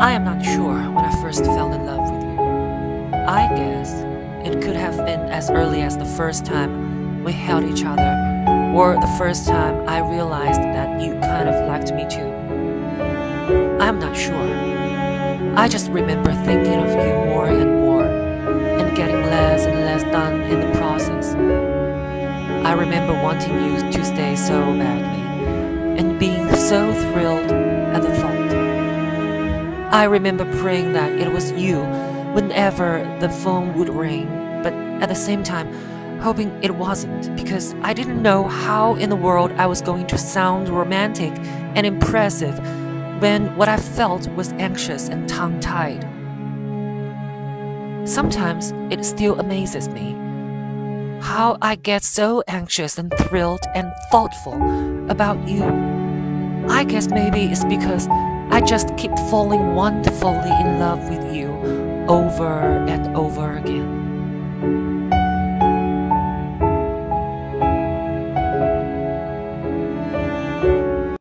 I am not sure when I first fell in love with you. I guess it could have been as early as the first time we held each other, or the first time I realized that you kind of liked me too. I am not sure. I just remember thinking of you more and more, and getting less and less done in the process. I remember wanting you to stay so badly, and being so thrilled at the thought. I remember praying that it was you whenever the phone would ring, but at the same time, hoping it wasn't because I didn't know how in the world I was going to sound romantic and impressive when what I felt was anxious and tongue tied. Sometimes it still amazes me how I get so anxious and thrilled and thoughtful about you. I guess maybe it's because I just keep falling wonderfully in love with you over and over again.